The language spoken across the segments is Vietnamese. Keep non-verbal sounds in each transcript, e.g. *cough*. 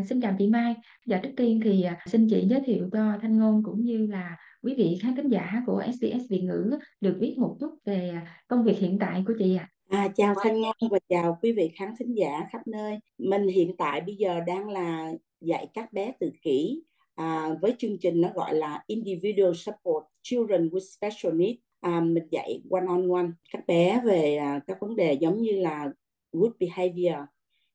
À, xin chào chị Mai. Dạ trước tiên thì à, xin chị giới thiệu cho Thanh Ngôn cũng như là quý vị khán thính giả của SBS Việt ngữ được biết một chút về à, công việc hiện tại của chị ạ. À, chào Thanh Ngôn và chào quý vị khán thính giả khắp nơi. Mình hiện tại bây giờ đang là dạy các bé tự kỷ à, với chương trình nó gọi là Individual Support Children with Special Needs. À, mình dạy one on one các bé về à, các vấn đề giống như là good behavior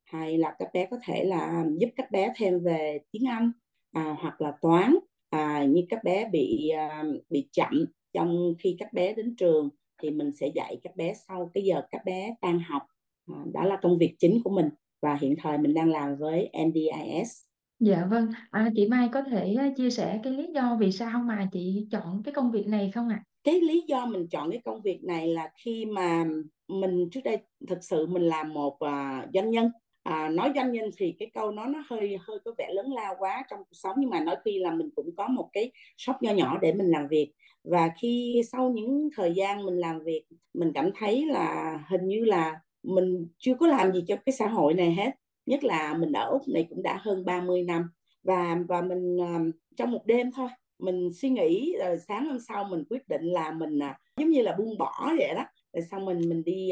hay là các bé có thể là giúp các bé thêm về tiếng Anh à, hoặc là toán. À, như các bé bị à, bị chậm trong khi các bé đến trường thì mình sẽ dạy các bé sau cái giờ các bé tan học. À, đó là công việc chính của mình và hiện thời mình đang làm với NDIS Dạ vâng, à, chị Mai có thể à, chia sẻ cái lý do vì sao mà chị chọn cái công việc này không ạ? cái lý do mình chọn cái công việc này là khi mà mình trước đây thực sự mình làm một uh, doanh nhân à, nói doanh nhân thì cái câu nó nó hơi hơi có vẻ lớn lao quá trong cuộc sống nhưng mà nói khi là mình cũng có một cái shop nho nhỏ để mình làm việc. Và khi sau những thời gian mình làm việc mình cảm thấy là hình như là mình chưa có làm gì cho cái xã hội này hết. Nhất là mình ở úc này cũng đã hơn 30 năm. Và và mình ờ, trong một đêm thôi mình suy nghĩ rồi sáng hôm sau mình quyết định là mình giống như là buông bỏ vậy đó. Rồi xong mình mình đi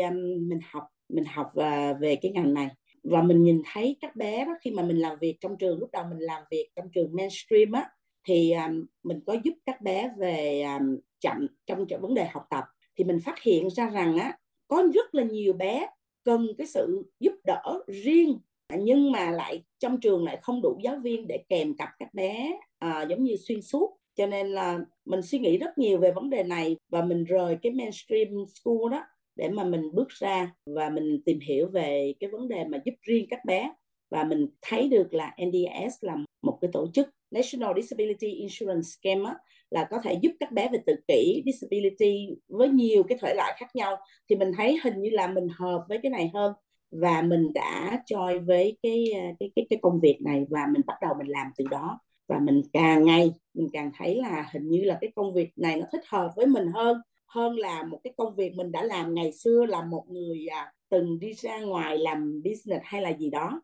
mình học mình học về cái ngành này và mình nhìn thấy các bé đó khi mà mình làm việc trong trường lúc đầu mình làm việc trong trường mainstream á thì um, mình có giúp các bé về um, chậm trong vấn đề học tập. Thì mình phát hiện ra rằng á có rất là nhiều bé cần cái sự giúp đỡ riêng nhưng mà lại trong trường lại không đủ giáo viên để kèm cặp các bé à, giống như xuyên suốt. Cho nên là mình suy nghĩ rất nhiều về vấn đề này và mình rời cái mainstream school đó để mà mình bước ra và mình tìm hiểu về cái vấn đề mà giúp riêng các bé. Và mình thấy được là NDIS là một cái tổ chức National Disability Insurance Scheme á, là có thể giúp các bé về tự kỷ disability với nhiều cái thể loại khác nhau. Thì mình thấy hình như là mình hợp với cái này hơn và mình đã choi với cái cái cái cái công việc này và mình bắt đầu mình làm từ đó. Và mình càng ngày mình càng thấy là hình như là cái công việc này nó thích hợp với mình hơn hơn là một cái công việc mình đã làm ngày xưa là một người à, từng đi ra ngoài làm business hay là gì đó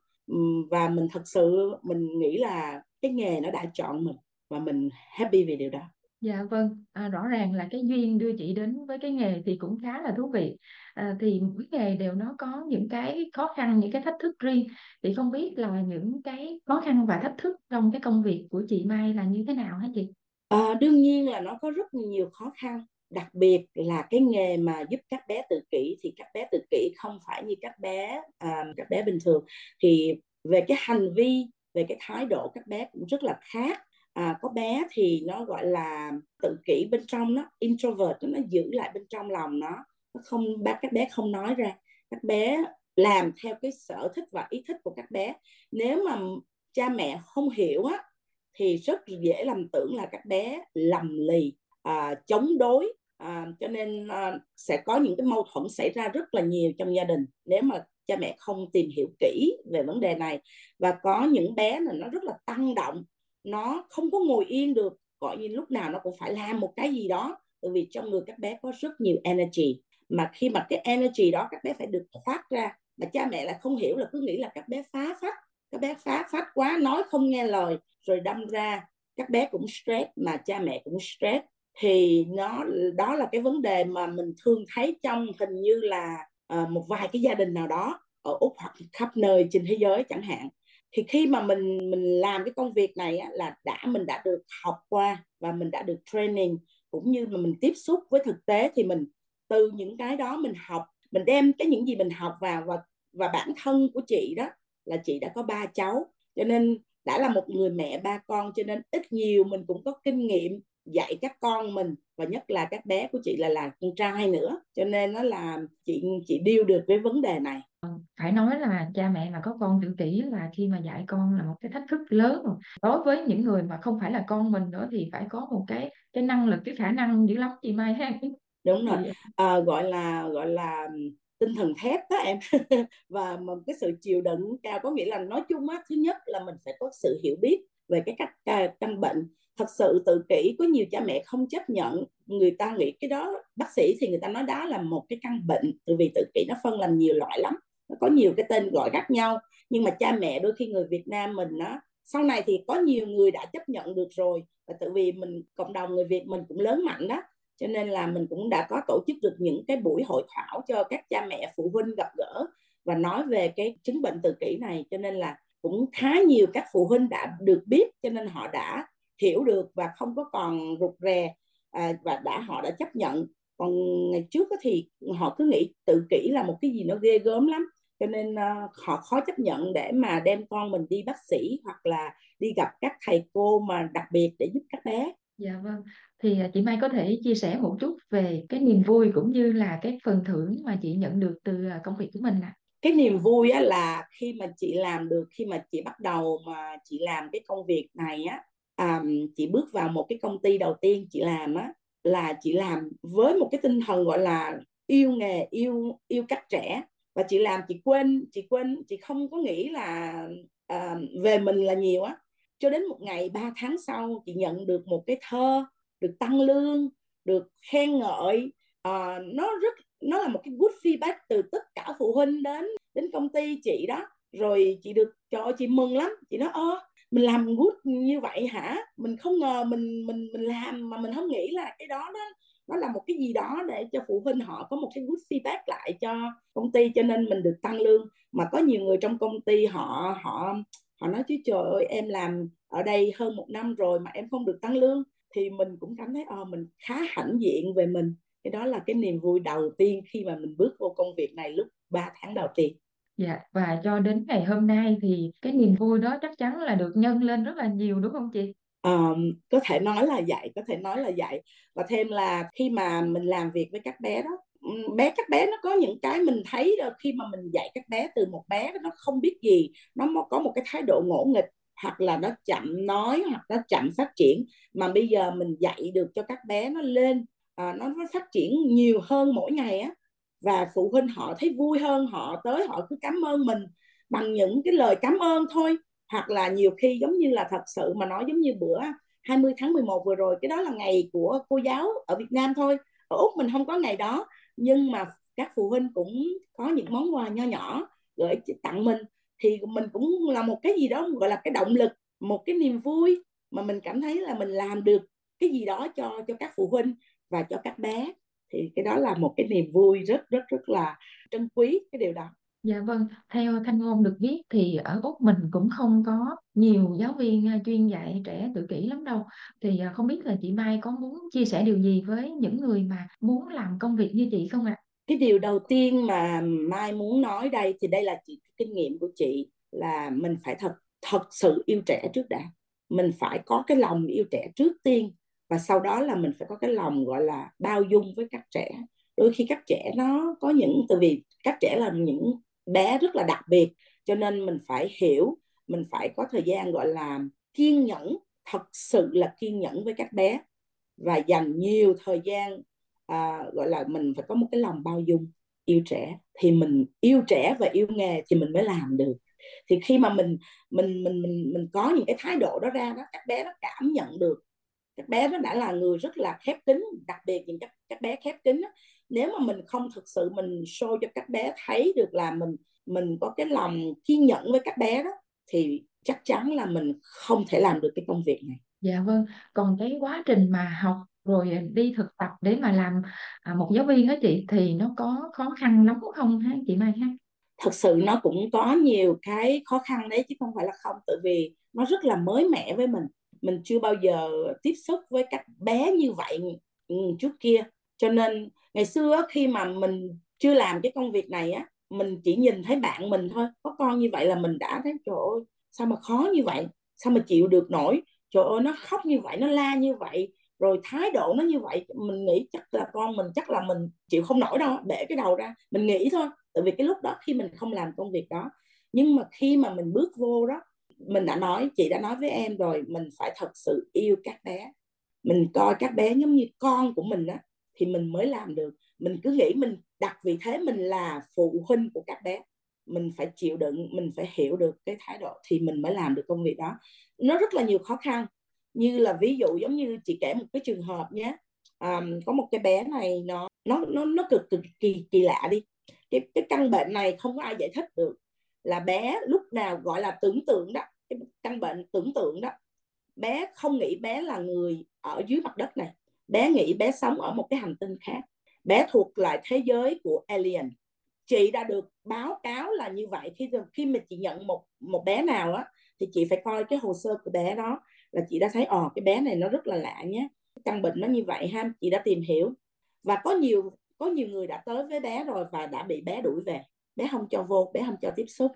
và mình thật sự mình nghĩ là cái nghề nó đã chọn mình và mình happy về điều đó Dạ vâng, à, rõ ràng là cái duyên đưa chị đến với cái nghề thì cũng khá là thú vị. À, thì mỗi nghề đều nó có những cái khó khăn, những cái thách thức riêng. Thì không biết là những cái khó khăn và thách thức trong cái công việc của chị Mai là như thế nào hả chị? À, đương nhiên là nó có rất nhiều khó khăn đặc biệt là cái nghề mà giúp các bé tự kỷ thì các bé tự kỷ không phải như các bé à, các bé bình thường. Thì về cái hành vi về cái thái độ các bé cũng rất là khác. À, có bé thì nó gọi là tự kỷ bên trong nó introvert nó giữ lại bên trong lòng nó nó không bác các bé không nói ra. Các bé làm theo cái sở thích và ý thích của các bé. Nếu mà cha mẹ không hiểu á thì rất dễ lầm tưởng là các bé lầm lì à, chống đối à, cho nên à, sẽ có những cái mâu thuẫn xảy ra rất là nhiều trong gia đình nếu mà cha mẹ không tìm hiểu kỹ về vấn đề này. Và có những bé là nó rất là tăng động nó không có ngồi yên được gọi như lúc nào nó cũng phải làm một cái gì đó bởi vì trong người các bé có rất nhiều energy. Mà khi mà cái energy đó các bé phải được thoát ra mà cha mẹ lại không hiểu là cứ nghĩ là các bé phá phách các bé phá phách quá nói không nghe lời rồi đâm ra các bé cũng stress mà cha mẹ cũng stress thì nó đó là cái vấn đề mà mình thường thấy trong hình như là uh, một vài cái gia đình nào đó ở úc hoặc khắp nơi trên thế giới chẳng hạn. Thì khi mà mình mình làm cái công việc này á, là đã mình đã được học qua và mình đã được training cũng như mà mình tiếp xúc với thực tế thì mình từ những cái đó mình học mình đem cái những gì mình học vào và và bản thân của chị đó là chị đã có ba cháu. Cho nên đã là một người mẹ ba con cho nên ít nhiều mình cũng có kinh nghiệm dạy các con mình và nhất là các bé của chị là là con trai nữa. Cho nên nó là chị chị điêu được với vấn đề này. Phải nói là cha mẹ mà có con tự kỷ là khi mà dạy con là một cái thách thức lớn đối với những người mà không phải là con mình nữa thì phải có một cái cái năng lực cái khả năng dữ lắm chị Mai ha. Đúng rồi. À, gọi là gọi là tinh thần thép đó em. *laughs* Và một cái sự chịu đựng cao có nghĩa là nói chung á thứ nhất là mình phải có sự hiểu biết về cái cách à, căn bệnh. Thật sự tự kỷ, có nhiều cha mẹ không chấp nhận. Người ta nghĩ cái đó, bác sĩ thì người ta nói đó là một cái căn bệnh từ vì tự kỷ nó phân làm nhiều loại lắm, nó có nhiều cái tên gọi khác nhau. Nhưng mà cha mẹ đôi khi người Việt Nam mình á, sau này thì có nhiều người đã chấp nhận được rồi. Và tự vì mình, cộng đồng người Việt mình cũng lớn mạnh đó cho nên là mình cũng đã có tổ chức được những cái buổi hội thảo cho các cha mẹ, phụ huynh gặp gỡ và nói về cái chứng bệnh tự kỷ này. Cho nên là cũng khá nhiều các phụ huynh đã được biết cho nên họ đã hiểu được và không có còn rụt rè à, và đã họ đã chấp nhận còn ngày trước thì họ cứ nghĩ tự kỷ là một cái gì nó ghê gớm lắm cho nên uh, họ khó chấp nhận để mà đem con mình đi bác sĩ hoặc là đi gặp các thầy cô mà đặc biệt để giúp các bé Dạ vâng. Thì à, chị Mai có thể chia sẻ một chút về cái niềm vui cũng như là cái phần thưởng mà chị nhận được từ à, công việc của mình ạ. À. Cái niềm vui á, là khi mà chị làm được, khi mà chị bắt đầu mà chị làm cái công việc này á, à, chị bước vào một cái công ty đầu tiên chị làm á, là chị làm với một cái tinh thần gọi là yêu nghề, yêu yêu các trẻ. Và chị làm chị quên, chị quên, chị không có nghĩ là à, về mình là nhiều á. Cho đến một ngày 3 tháng sau chị nhận được một cái thơ được tăng lương được khen ngợi. À, nó rất nó là một cái good feedback từ tất cả phụ huynh đến đến công ty chị đó. Rồi chị được cho chị mừng lắm. Chị nói, ơ, mình làm good như vậy hả? Mình không ngờ mình mình mình làm mà mình không nghĩ là cái đó đó nó là một cái gì đó để cho phụ huynh họ có một cái good feedback lại cho công ty, cho nên mình được tăng lương. Mà có nhiều người trong công ty họ họ họ nói, chứ trời ơi, em làm ở đây hơn một năm rồi mà em không được tăng lương. Thì mình cũng cảm thấy ờ mình khá hãnh diện về mình cái đó là cái niềm vui đầu tiên khi mà mình bước vô công việc này lúc 3 tháng đầu tiên. Dạ và cho đến ngày hôm nay thì cái niềm vui đó chắc chắn là được nhân lên rất là nhiều đúng không chị? Um, có thể nói là vậy, có thể nói là vậy. Và thêm là khi mà mình làm việc với các bé đó bé các bé nó có những cái mình thấy khi mà mình dạy các bé từ một bé nó không biết gì nó có một cái thái độ ngỗ nghịch hoặc là nó chậm nói hoặc nó chậm phát triển. Mà bây giờ mình dạy được cho các bé nó lên à, nó, nó phát triển nhiều hơn mỗi ngày á. Và phụ huynh họ thấy vui hơn họ tới họ cứ cảm ơn mình bằng những cái lời cảm ơn thôi. Hoặc là nhiều khi giống như là thật sự mà nói giống như bữa 20 tháng 11 vừa rồi cái đó là ngày của cô giáo ở Việt Nam thôi. Ở Úc mình không có ngày đó nhưng mà các phụ huynh cũng có những món quà nho nhỏ gửi tặng mình. Thì mình cũng là một cái gì đó gọi là cái động lực một cái niềm vui mà mình cảm thấy là mình làm được cái gì đó cho cho các phụ huynh và cho các bé thì cái đó là một cái niềm vui rất rất rất là trân quý cái điều đó Dạ vâng, theo Thanh Ngôn được biết thì ở Úc mình cũng không có nhiều giáo viên à, chuyên dạy trẻ tự kỷ lắm đâu. Thì à, không biết là chị Mai có muốn chia sẻ điều gì với những người mà muốn làm công việc như chị không ạ? À? Cái điều đầu tiên mà Mai muốn nói đây thì đây là chị kinh nghiệm của chị là mình phải thật thật sự yêu trẻ trước đã. Mình phải có cái lòng yêu trẻ trước tiên và sau đó là mình phải có cái lòng gọi là bao dung với các trẻ. Đôi khi các trẻ nó có những từ vì các trẻ là những bé rất là đặc biệt cho nên mình phải hiểu mình phải có thời gian gọi là kiên nhẫn thật sự là kiên nhẫn với các bé. Và dành nhiều thời gian à, gọi là mình phải có một cái lòng bao dung yêu trẻ. Thì mình yêu trẻ và yêu nghề thì mình mới làm được. Thì khi mà mình mình mình mình mình có những cái thái độ đó ra đó các bé nó cảm nhận được các bé nó đã là người rất là khép kín đặc biệt những các các bé khép kín nếu mà mình không thực sự mình show cho các bé thấy được là mình mình có cái lòng kiên nhẫn với các bé đó thì chắc chắn là mình không thể làm được cái công việc này. Dạ vâng. Còn cái quá trình mà học rồi đi thực tập để mà làm à, một giáo viên đó chị thì nó có khó khăn lắm không hả chị Mai ha? Thật sự nó cũng có nhiều cái khó khăn đấy chứ không phải là không tự vì nó rất là mới mẻ với mình mình chưa bao giờ tiếp xúc với các bé như vậy trước kia. Cho nên ngày xưa khi mà mình chưa làm cái công việc này á, mình chỉ nhìn thấy bạn mình thôi. Có con như vậy là mình đã thấy, trời ơi, sao mà khó như vậy? Sao mà chịu được nổi? Trời ơi, nó khóc như vậy, nó la như vậy, rồi thái độ nó như vậy. Mình nghĩ chắc là con mình, chắc là mình chịu không nổi đâu, để cái đầu ra. Mình nghĩ thôi, tại vì cái lúc đó khi mình không làm công việc đó, nhưng mà khi mà mình bước vô đó mình đã nói chị đã nói với em rồi mình phải thật sự yêu các bé. Mình coi các bé giống như con của mình á thì mình mới làm được. Mình cứ nghĩ mình đặt vị thế mình là phụ huynh của các bé. Mình phải chịu đựng mình phải hiểu được cái thái độ thì mình mới làm được công việc đó. Nó rất là nhiều khó khăn. Như là ví dụ giống như chị kể một cái trường hợp nhé à, có một cái bé này nó nó nó nó cực cực kỳ kỳ lạ đi. Cái cái căn bệnh này không có ai giải thích được là bé lúc nào gọi là tưởng tượng đó, cái căn bệnh tưởng tượng đó. Bé không nghĩ bé là người ở dưới mặt đất này, bé nghĩ bé sống ở một cái hành tinh khác. Bé thuộc lại thế giới của alien. Chị đã được báo cáo là như vậy. Khi khi mà chị nhận một một bé nào á, thì chị phải coi cái hồ sơ của bé đó là chị đã thấy ồ cái bé này nó rất là lạ nhé căn bệnh nó như vậy ha, chị đã tìm hiểu. Và có nhiều có nhiều người đã tới với bé rồi và đã bị bé đuổi về bé không cho vô bé không cho tiếp xúc.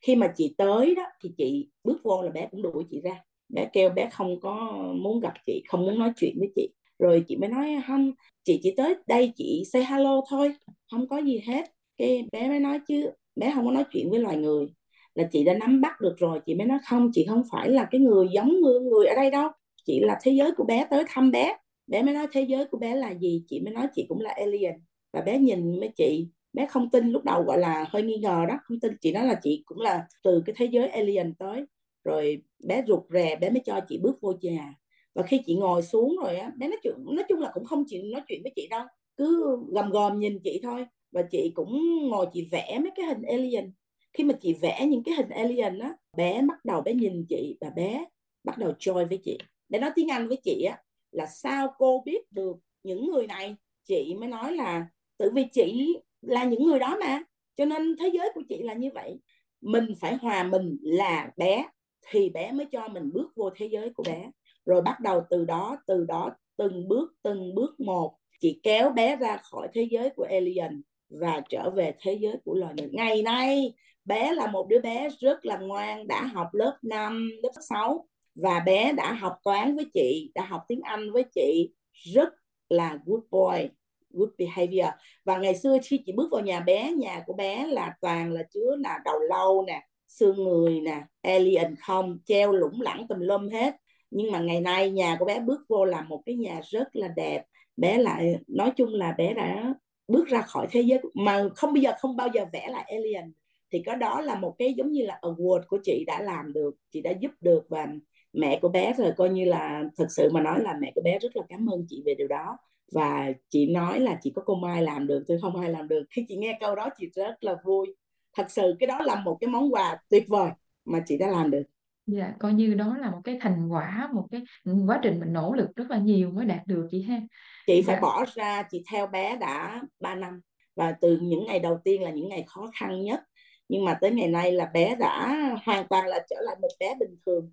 Khi mà chị tới đó thì chị bước vô là bé cũng đuổi chị ra. Bé kêu bé không có muốn gặp chị không muốn nói chuyện với chị. Rồi chị mới nói không chị chỉ tới đây chị say hello thôi không có gì hết. Cái bé mới nói chứ bé không có nói chuyện với loài người. Là chị đã nắm bắt được rồi chị mới nói không chị không phải là cái người giống người, người ở đây đâu. Chị là thế giới của bé tới thăm bé. Bé mới nói thế giới của bé là gì? Chị mới nói chị cũng là alien. Và bé nhìn với chị bé không tin lúc đầu, gọi là, hơi nghi ngờ đó, không tin. Chị nói là chị cũng là từ cái thế giới alien tới, rồi bé rụt rè, bé mới cho chị bước vô nhà. Và khi chị ngồi xuống rồi á, bé nói chuyện, nói chung là cũng không chịu nói chuyện với chị đâu, cứ gầm gòm nhìn chị thôi. Và chị cũng ngồi, chị vẽ mấy cái hình alien. Khi mà chị vẽ những cái hình alien á, bé bắt đầu bé nhìn chị và bé bắt đầu chơi với chị. Để nói tiếng anh với chị á, là sao cô biết được những người này? Chị mới nói là tự vì chị là những người đó mà. Cho nên thế giới của chị là như vậy. Mình phải hòa mình là bé thì bé mới cho mình bước vô thế giới của bé. Rồi bắt đầu từ đó từ đó từng bước từng bước một chị kéo bé ra khỏi thế giới của alien và trở về thế giới của loài người. Ngày nay bé là một đứa bé rất là ngoan đã học lớp 5, lớp 6 và bé đã học toán với chị đã học tiếng Anh với chị. Rất là good boy good behavior. Và ngày xưa khi chị bước vào nhà bé, nhà của bé là toàn là chứa là đầu lâu nè, xương người nè, alien không, treo lủng lẳng tùm lum hết. Nhưng mà ngày nay nhà của bé bước vô là một cái nhà rất là đẹp. Bé lại, nói chung là bé đã bước ra khỏi thế giới mà không bây giờ không bao giờ vẽ lại alien. Thì có đó là một cái giống như là award của chị đã làm được, chị đã giúp được và mẹ của bé rồi coi như là, thật sự mà nói là mẹ của bé rất là cảm ơn chị về điều đó và chị nói là chỉ có cô Mai làm được? Tôi không ai làm được. Khi chị nghe câu đó chị rất là vui. Thật sự cái đó là một cái món quà tuyệt vời mà chị đã làm được. Dạ coi như đó là một cái thành quả một cái quá trình mình nỗ lực rất là nhiều mới đạt được chị ha. Chị phải dạ. bỏ ra chị theo bé đã 3 năm. Và từ những ngày đầu tiên là những ngày khó khăn nhất. Nhưng mà tới ngày nay là bé đã hoàn toàn là trở lại một bé bình thường.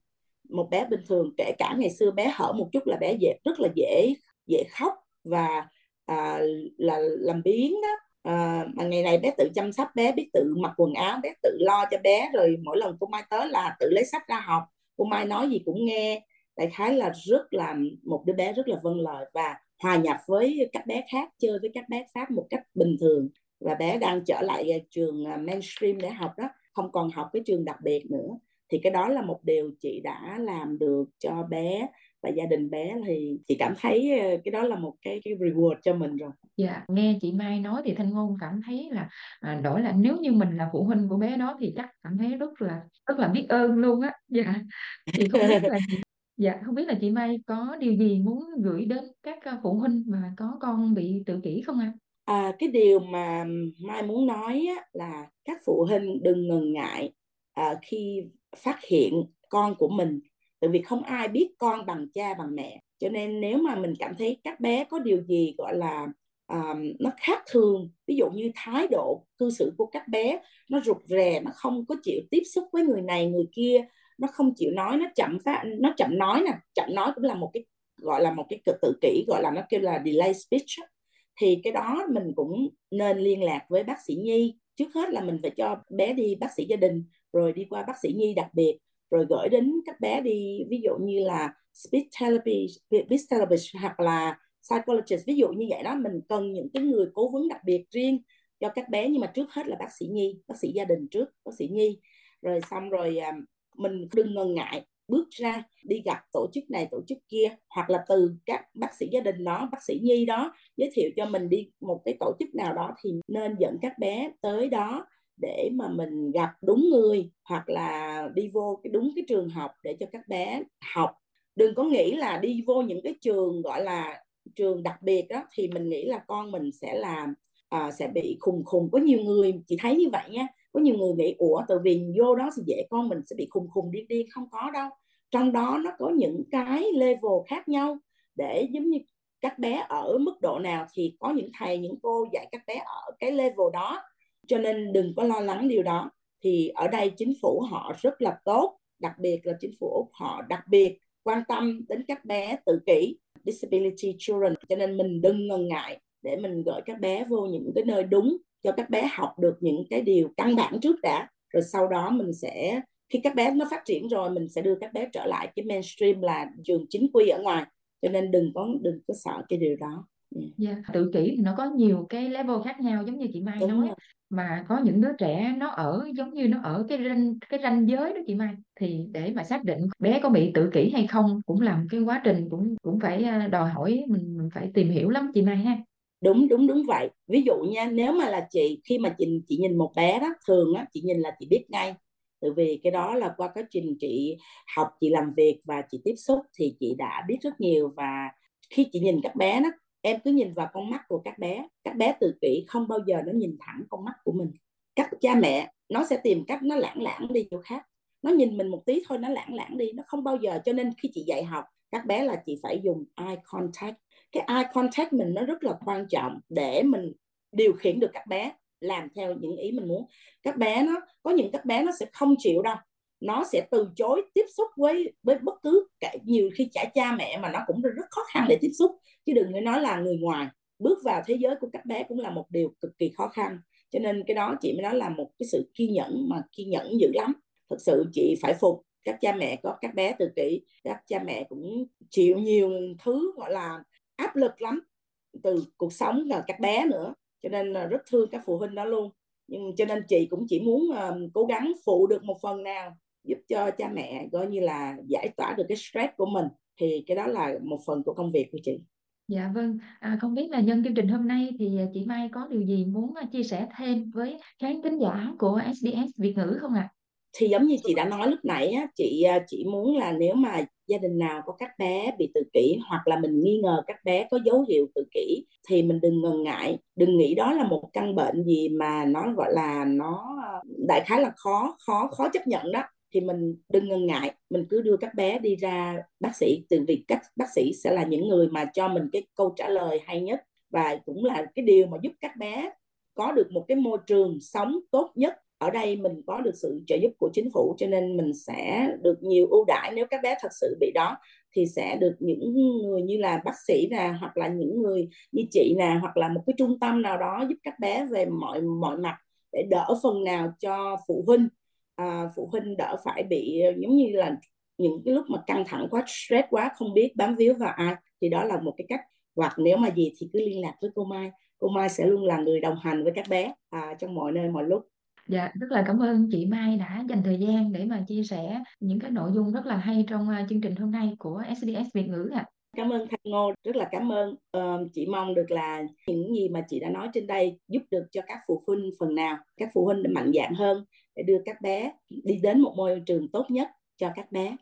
Một bé bình thường kể cả ngày xưa bé hở một chút là bé dễ rất là dễ dễ khóc và à, là làm biến đó. À, mà ngày này bé tự chăm sóc bé biết tự mặc quần áo bé tự lo cho bé. Rồi mỗi lần cô mai tới là tự lấy sách ra học. Cô mai nói gì cũng nghe. Đại khái là rất là một đứa bé rất là vâng lời và hòa nhập với các bé khác chơi với các bé khác một cách bình thường. Và bé đang trở lại à, trường à, mainstream để học đó. Không còn học cái trường đặc biệt nữa. Thì cái đó là một điều chị đã làm được cho bé và gia đình bé thì chị cảm thấy ờ, cái đó là một cái cái reward cho mình rồi. Dạ, nghe chị Mai nói thì Thanh Ngôn cảm thấy là à, đổi là nếu như mình là phụ huynh của bé đó thì chắc cảm thấy rất là rất là biết ơn luôn á. Dạ. Thì không biết là dạ không biết là chị Mai có điều gì muốn gửi đến các ờ, phụ huynh mà có con bị tự kỷ không ạ? À? à, cái điều mà Mai muốn nói á, là các phụ huynh đừng ngần ngại à, khi phát hiện con của mình tại vì không ai biết con bằng cha bằng mẹ. Cho nên nếu mà mình cảm thấy các bé có điều gì gọi là um, nó khác thường ví dụ như thái độ cư xử của các bé nó rụt rè nó không có chịu tiếp xúc với người này người kia nó không chịu nói nó chậm phát nó chậm nói nè chậm nói cũng là một cái gọi là một cái cực tự kỷ gọi là nó kêu là delay speech thì cái đó mình cũng nên liên lạc với bác sĩ nhi. Trước hết là mình phải cho bé đi bác sĩ gia đình rồi đi qua bác sĩ nhi đặc biệt rồi gửi đến các bé đi, ví dụ như là speech therapy speech therapy hoặc là psychologist. Ví dụ như vậy đó, mình cần những cái người cố vấn đặc biệt riêng cho các bé. Nhưng mà trước hết là bác sĩ nhi, bác sĩ gia đình trước, bác sĩ nhi. Rồi xong rồi à, mình đừng ngần ngại bước ra đi gặp tổ chức này, tổ chức kia. Hoặc là từ các bác sĩ gia đình đó, bác sĩ nhi đó, giới thiệu cho mình đi một cái tổ chức nào đó thì nên dẫn các bé tới đó để mà mình gặp đúng người hoặc là đi vô cái đúng cái trường học để cho các bé học. Đừng có nghĩ là đi vô những cái trường gọi là trường đặc biệt đó thì mình nghĩ là con mình sẽ làm à, sẽ bị khùng khùng. Có nhiều người chị thấy như vậy nha có nhiều người nghĩ ủa từ vì vô đó thì dễ con mình sẽ bị khùng khùng điên điên. Không có đâu. Trong đó nó có những cái level khác nhau để giống như các bé ở mức độ nào thì có những thầy những cô dạy các bé ở cái level đó cho nên đừng có lo lắng điều đó. Thì ở đây chính phủ họ rất là tốt, đặc biệt là chính phủ úc họ đặc biệt quan tâm đến các bé tự kỷ, disability children. Cho nên mình đừng ngần ngại để mình gửi các bé vô những cái nơi đúng, cho các bé học được những cái điều căn bản trước đã. Rồi sau đó mình sẽ, khi các bé nó phát triển rồi, mình sẽ đưa các bé trở lại cái mainstream là trường chính quy ở ngoài. Cho nên đừng có đừng có sợ cái điều đó. Dạ. yeah. tự kỷ thì nó có nhiều cái level khác nhau giống như chị Mai Đúng nói rồi. mà có những đứa trẻ nó ở giống như nó ở cái ranh cái ranh giới đó chị Mai thì để mà xác định bé có bị tự kỷ hay không cũng làm cái quá trình cũng cũng phải à, đòi hỏi mình mình phải tìm hiểu lắm chị Mai ha đúng đúng đúng vậy ví dụ nha nếu mà là chị khi mà chị chị nhìn một bé đó thường á chị nhìn là chị biết ngay tại vì cái đó là qua quá trình chị học chị làm việc và chị tiếp xúc thì chị đã biết rất nhiều và khi chị nhìn các bé đó em cứ nhìn vào con mắt của các bé các bé tự kỷ không bao giờ nó nhìn thẳng con mắt của mình. Các cha mẹ, nó sẽ tìm cách nó lãng lãng đi chỗ khác. Nó nhìn mình một tí thôi, nó lãng lãng đi, nó không bao giờ. Cho nên khi chị dạy học, các bé là chị phải dùng eye contact. Cái eye contact mình nó rất là quan trọng để mình điều khiển được các bé, làm theo những ý mình muốn. Các bé nó, có những các bé nó sẽ không chịu đâu nó sẽ từ chối tiếp xúc với với bất cứ cả nhiều khi cả cha mẹ mà nó cũng rất khó khăn để tiếp xúc. Chứ đừng nói nói là người ngoài bước vào thế giới của các bé cũng là một điều cực kỳ khó khăn. Cho nên cái đó chị mới nói là một cái sự kiên nhẫn mà kiên nhẫn dữ lắm. Thật sự chị phải phục các cha mẹ có các bé tự kỷ các cha mẹ cũng chịu nhiều thứ gọi là áp lực lắm từ cuộc sống và các bé nữa. Cho nên là rất thương các phụ huynh đó luôn. Nhưng cho nên chị cũng chỉ muốn uh, cố gắng phụ được một phần nào giúp cho cha mẹ coi như là giải tỏa được cái stress của mình thì cái đó là một phần của công việc của chị Dạ vâng, à, không biết là nhân chương trình hôm nay thì chị Mai có điều gì muốn à, chia sẻ thêm với khán thính giả của SBS Việt ngữ không ạ? À? Thì giống như chị đã nói lúc nãy á, chị à, chị muốn là nếu mà gia đình nào có các bé bị tự kỷ hoặc là mình nghi ngờ các bé có dấu hiệu tự kỷ thì mình đừng ngần ngại, đừng nghĩ đó là một căn bệnh gì mà nó gọi là nó à, đại khái là khó khó khó chấp nhận đó thì mình đừng ngần ngại, mình cứ đưa các bé đi ra bác sĩ, từ vì các bác sĩ sẽ là những người mà cho mình cái câu trả lời hay nhất và cũng là cái điều mà giúp các bé có được một cái môi trường sống tốt nhất. Ở đây mình có được sự trợ giúp của chính phủ cho nên mình sẽ được nhiều ưu đãi. Nếu các bé thật sự bị đó thì sẽ được những người như là bác sĩ nè, hoặc là những người như chị nè, hoặc là một cái trung tâm nào đó giúp các bé về mọi mọi mặt để đỡ phần nào cho phụ huynh à, phụ huynh đỡ phải bị giống như là những cái lúc mà căng thẳng quá stress quá không biết bám víu vào ai thì đó là một cái cách hoặc nếu mà gì thì cứ liên lạc với cô Mai cô Mai sẽ luôn là người đồng hành với các bé à, trong mọi nơi mọi lúc Dạ, rất là cảm ơn chị Mai đã dành thời gian để mà chia sẻ những cái nội dung rất là hay trong uh, chương trình hôm nay của SBS Việt ngữ ạ. À. Cảm ơn Thanh Ngô, rất là cảm ơn. Uh, chị mong được là những gì mà chị đã nói trên đây giúp được cho các phụ huynh phần nào, các phụ huynh mạnh dạn hơn để đưa các bé đi đến một môi trường tốt nhất cho các bé.